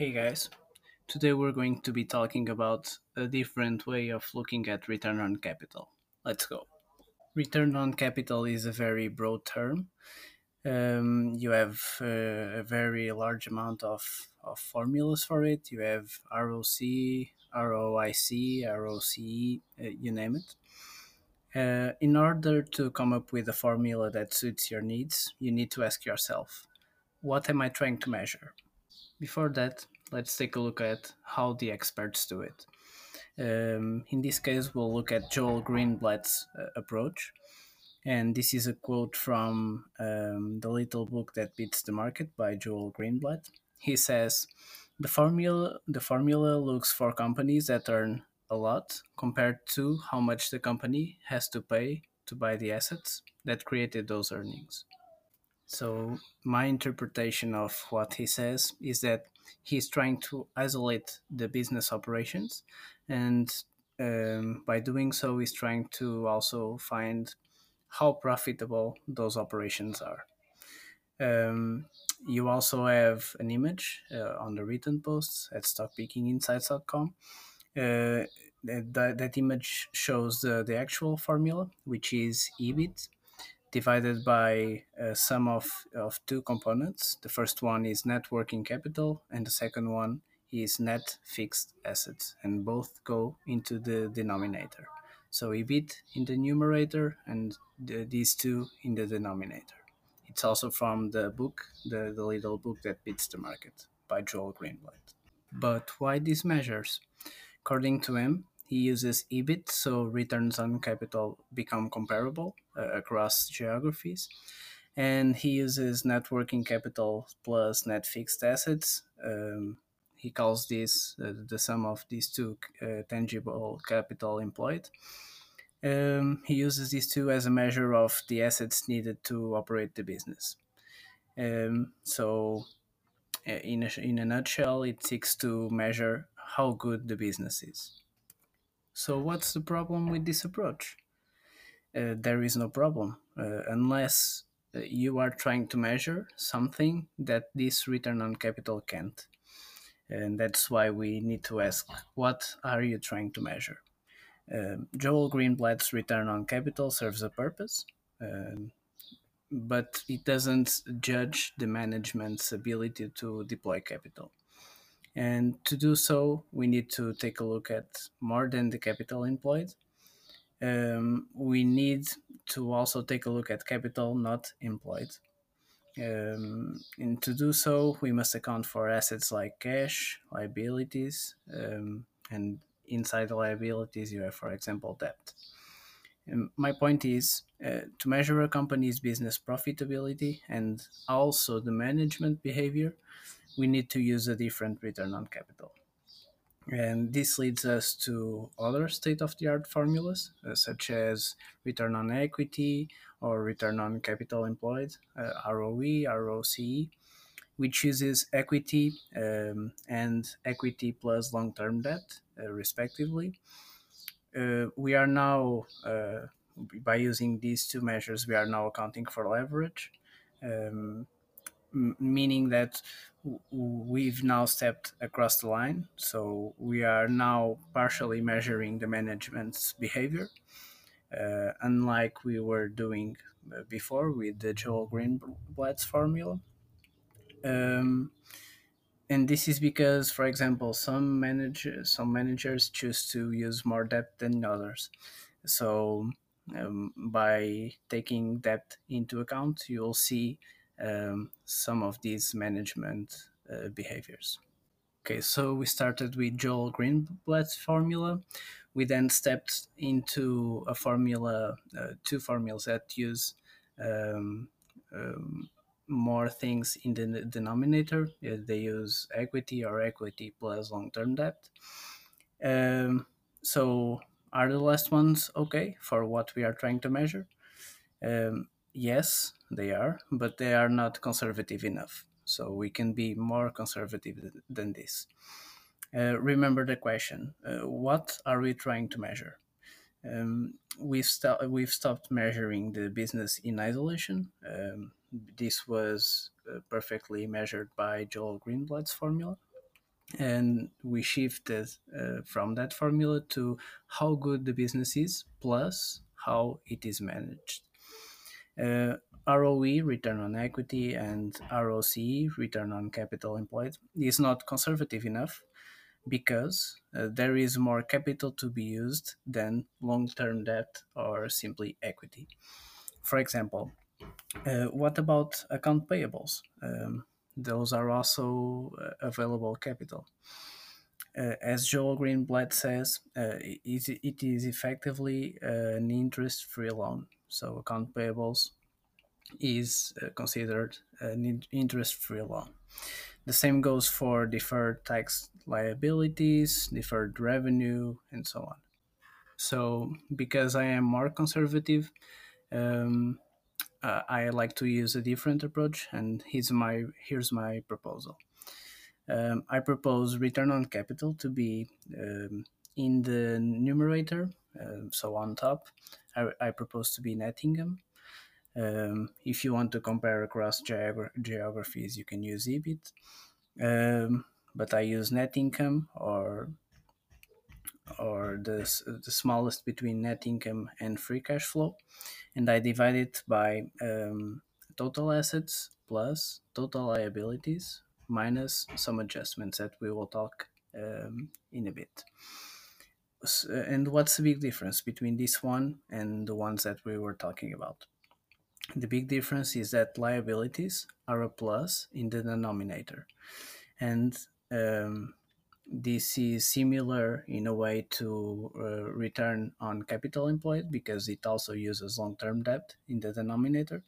Hey guys, today we're going to be talking about a different way of looking at return on capital. Let's go. Return on capital is a very broad term. Um, you have uh, a very large amount of, of formulas for it. You have ROC, ROIC, ROCE, uh, you name it. Uh, in order to come up with a formula that suits your needs, you need to ask yourself, what am I trying to measure? Before that, let's take a look at how the experts do it. Um, in this case, we'll look at Joel Greenblatt's uh, approach. And this is a quote from um, The Little Book That Beats the Market by Joel Greenblatt. He says, the formula, the formula looks for companies that earn a lot compared to how much the company has to pay to buy the assets that created those earnings. So, my interpretation of what he says is that he's trying to isolate the business operations, and um, by doing so, he's trying to also find how profitable those operations are. Um, you also have an image uh, on the written posts at stockpickinginsights.com. Uh, that, that image shows the, the actual formula, which is EBIT divided by a sum of, of two components. The first one is net working capital, and the second one is net fixed assets, and both go into the denominator. So EBIT in the numerator and the, these two in the denominator. It's also from the book, the, the little book that beats the market by Joel Greenblatt. But why these measures? According to him, he uses EBIT, so returns on capital become comparable uh, across geographies. And he uses net working capital plus net fixed assets. Um, he calls this uh, the sum of these two uh, tangible capital employed. Um, he uses these two as a measure of the assets needed to operate the business. Um, so, uh, in a, in a nutshell, it seeks to measure how good the business is. So, what's the problem with this approach? Uh, there is no problem uh, unless uh, you are trying to measure something that this return on capital can't. And that's why we need to ask what are you trying to measure? Um, Joel Greenblatt's return on capital serves a purpose, um, but it doesn't judge the management's ability to deploy capital. And to do so, we need to take a look at more than the capital employed. Um, we need to also take a look at capital not employed. Um, and to do so, we must account for assets like cash, liabilities, um, and inside the liabilities, you have, for example, debt. And my point is uh, to measure a company's business profitability and also the management behavior, we need to use a different return on capital. And this leads us to other state of the art formulas, uh, such as return on equity or return on capital employed, uh, ROE, ROCE, which uses equity um, and equity plus long term debt, uh, respectively. Uh, we are now, uh, by using these two measures, we are now accounting for leverage. Um, meaning that we've now stepped across the line. So we are now partially measuring the management's behavior, uh, unlike we were doing uh, before with the Joel Greenblatt's formula. Um, and this is because, for example, some managers some managers choose to use more debt than others. So um, by taking debt into account, you'll see um, some of these management uh, behaviors. Okay, so we started with Joel Greenblatt's formula. We then stepped into a formula, uh, two formulas that use um, um, more things in the denominator. They use equity or equity plus long term debt. Um, so, are the last ones okay for what we are trying to measure? Um, yes, they are, but they are not conservative enough. So we can be more conservative than this. Uh, remember the question uh, what are we trying to measure? Um, we've, we've stopped measuring the business in isolation. Um, this was uh, perfectly measured by Joel Greenblatt's formula. and we shifted uh, from that formula to how good the business is plus how it is managed. Uh, ROE, return on equity, and ROC, return on capital employed, is not conservative enough because uh, there is more capital to be used than long term debt or simply equity. For example, uh, what about account payables? Um, those are also uh, available capital. Uh, as Joel Greenblatt says, uh, it, it is effectively an interest free loan. So, account payables is uh, considered an interest free loan. The same goes for deferred tax liabilities, deferred revenue, and so on. So, because I am more conservative, um, uh, I like to use a different approach, and here's my here's my proposal. Um, I propose return on capital to be um, in the numerator, uh, so on top. I, I, propose to be net income. Um, if you want to compare across geogra- geographies, you can use EBIT, um, but I use net income or or the, the smallest between net income and free cash flow and I divide it by um, total assets plus total liabilities minus some adjustments that we will talk um, in a bit. So, and what's the big difference between this one and the ones that we were talking about? The big difference is that liabilities are a plus in the denominator, and um, this is similar in a way to uh, return on capital employed because it also uses long-term debt in the denominator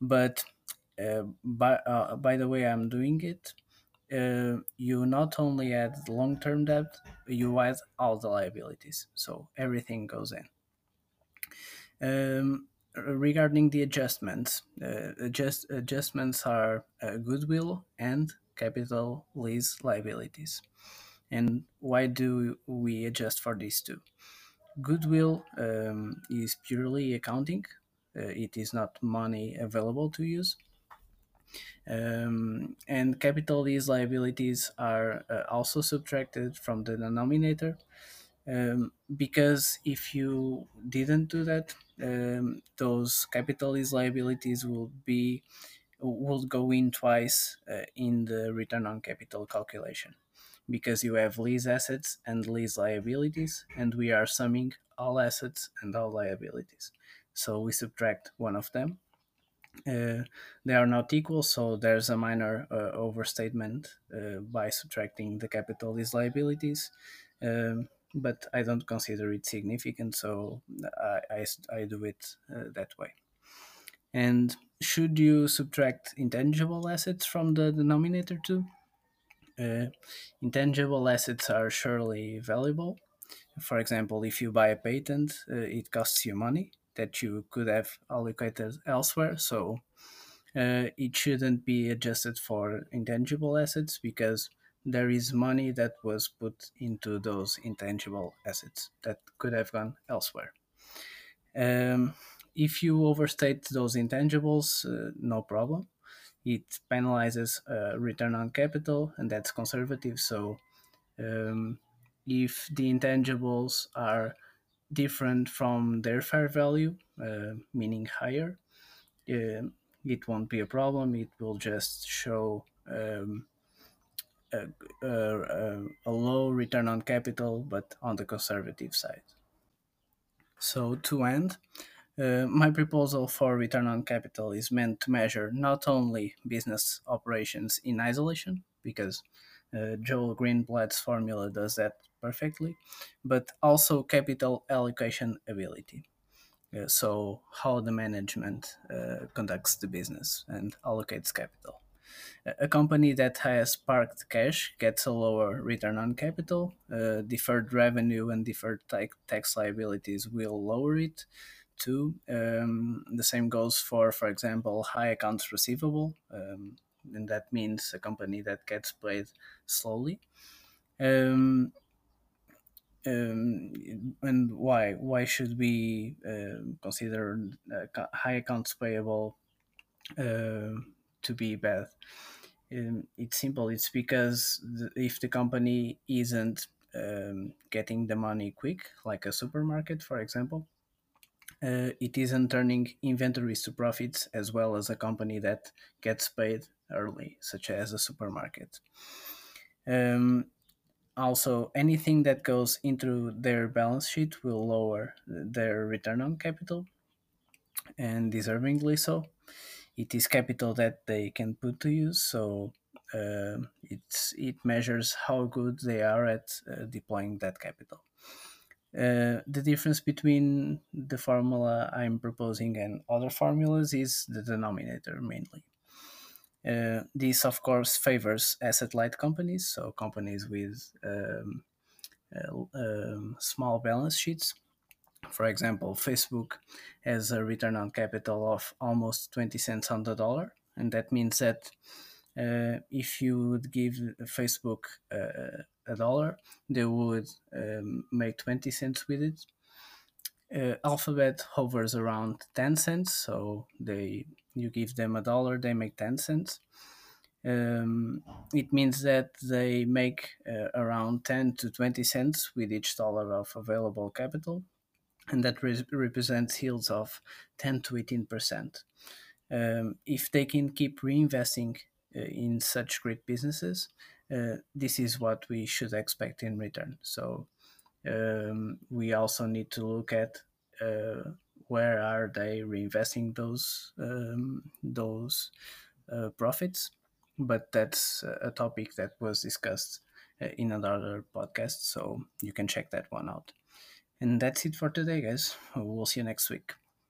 but uh, by, uh, by the way i'm doing it uh, you not only add long-term debt you add all the liabilities so everything goes in um, regarding the adjustments uh, adjust, adjustments are uh, goodwill and capital lease liabilities and why do we adjust for these two? Goodwill um, is purely accounting. Uh, it is not money available to use. Um, and capital lease liabilities are uh, also subtracted from the denominator um, because if you didn't do that, um, those capital lease liabilities will be will go in twice uh, in the return on capital calculation because you have lease assets and lease liabilities, and we are summing all assets and all liabilities. So we subtract one of them. They are not equal, so there's a minor uh, overstatement uh, by subtracting the capital lease liabilities. Um, but I don't consider it significant, so I, I, I do it uh, that way. And should you subtract intangible assets from the denominator too? Uh, intangible assets are surely valuable. For example, if you buy a patent, uh, it costs you money that you could have allocated elsewhere. So uh, it shouldn't be adjusted for intangible assets because there is money that was put into those intangible assets that could have gone elsewhere. Um, if you overstate those intangibles, uh, no problem it penalizes uh, return on capital, and that's conservative. So, um, if the intangibles are different from their fair value, uh, meaning higher, uh, it won't be a problem. It will just show um, a, a, a, low return on capital, but on the conservative side. So, to end, uh, my proposal for return on capital is meant to measure not only business operations in isolation, because uh, Joel Greenblatt's formula does that perfectly, but also capital allocation ability. Uh, so, how the management uh, conducts the business and allocates capital. A company that has parked cash gets a lower return on capital. Uh, deferred revenue and deferred tax liabilities will lower it too. Um, the same goes for, for example, high accounts receivable, um, and that means a company that gets paid slowly. Um, um, and why? Why should we uh, consider uh, high accounts payable uh, to be bad? Um, it's simple. It's because the, if the company isn't um, getting the money quick, like a supermarket, for example, uh, it isn't turning inventories to profits as well as a company that gets paid early, such as a supermarket. Um, also, anything that goes into their balance sheet will lower their return on capital, and deservingly so. It is capital that they can put to use, so uh, it measures how good they are at uh, deploying that capital. Uh, the difference between the formula I'm proposing and other formulas is the denominator mainly. Uh, this, of course, favors asset light companies, so companies with um, uh, um, small balance sheets. For example, Facebook has a return on capital of almost 20 cents on the dollar, and that means that uh, if you would give Facebook uh, a dollar, they would um, make 20 cents with it. Uh, Alphabet hovers around 10 cents, so they you give them a dollar, they make 10 cents. Um, it means that they make uh, around 10 to 20 cents with each dollar of available capital, and that re- represents yields of 10 to 18 percent. Um, if they can keep reinvesting uh, in such great businesses, uh, this is what we should expect in return. So um, we also need to look at uh, where are they reinvesting those um, those uh, profits. But that's a topic that was discussed uh, in another podcast, so you can check that one out. And that's it for today, guys. We'll see you next week.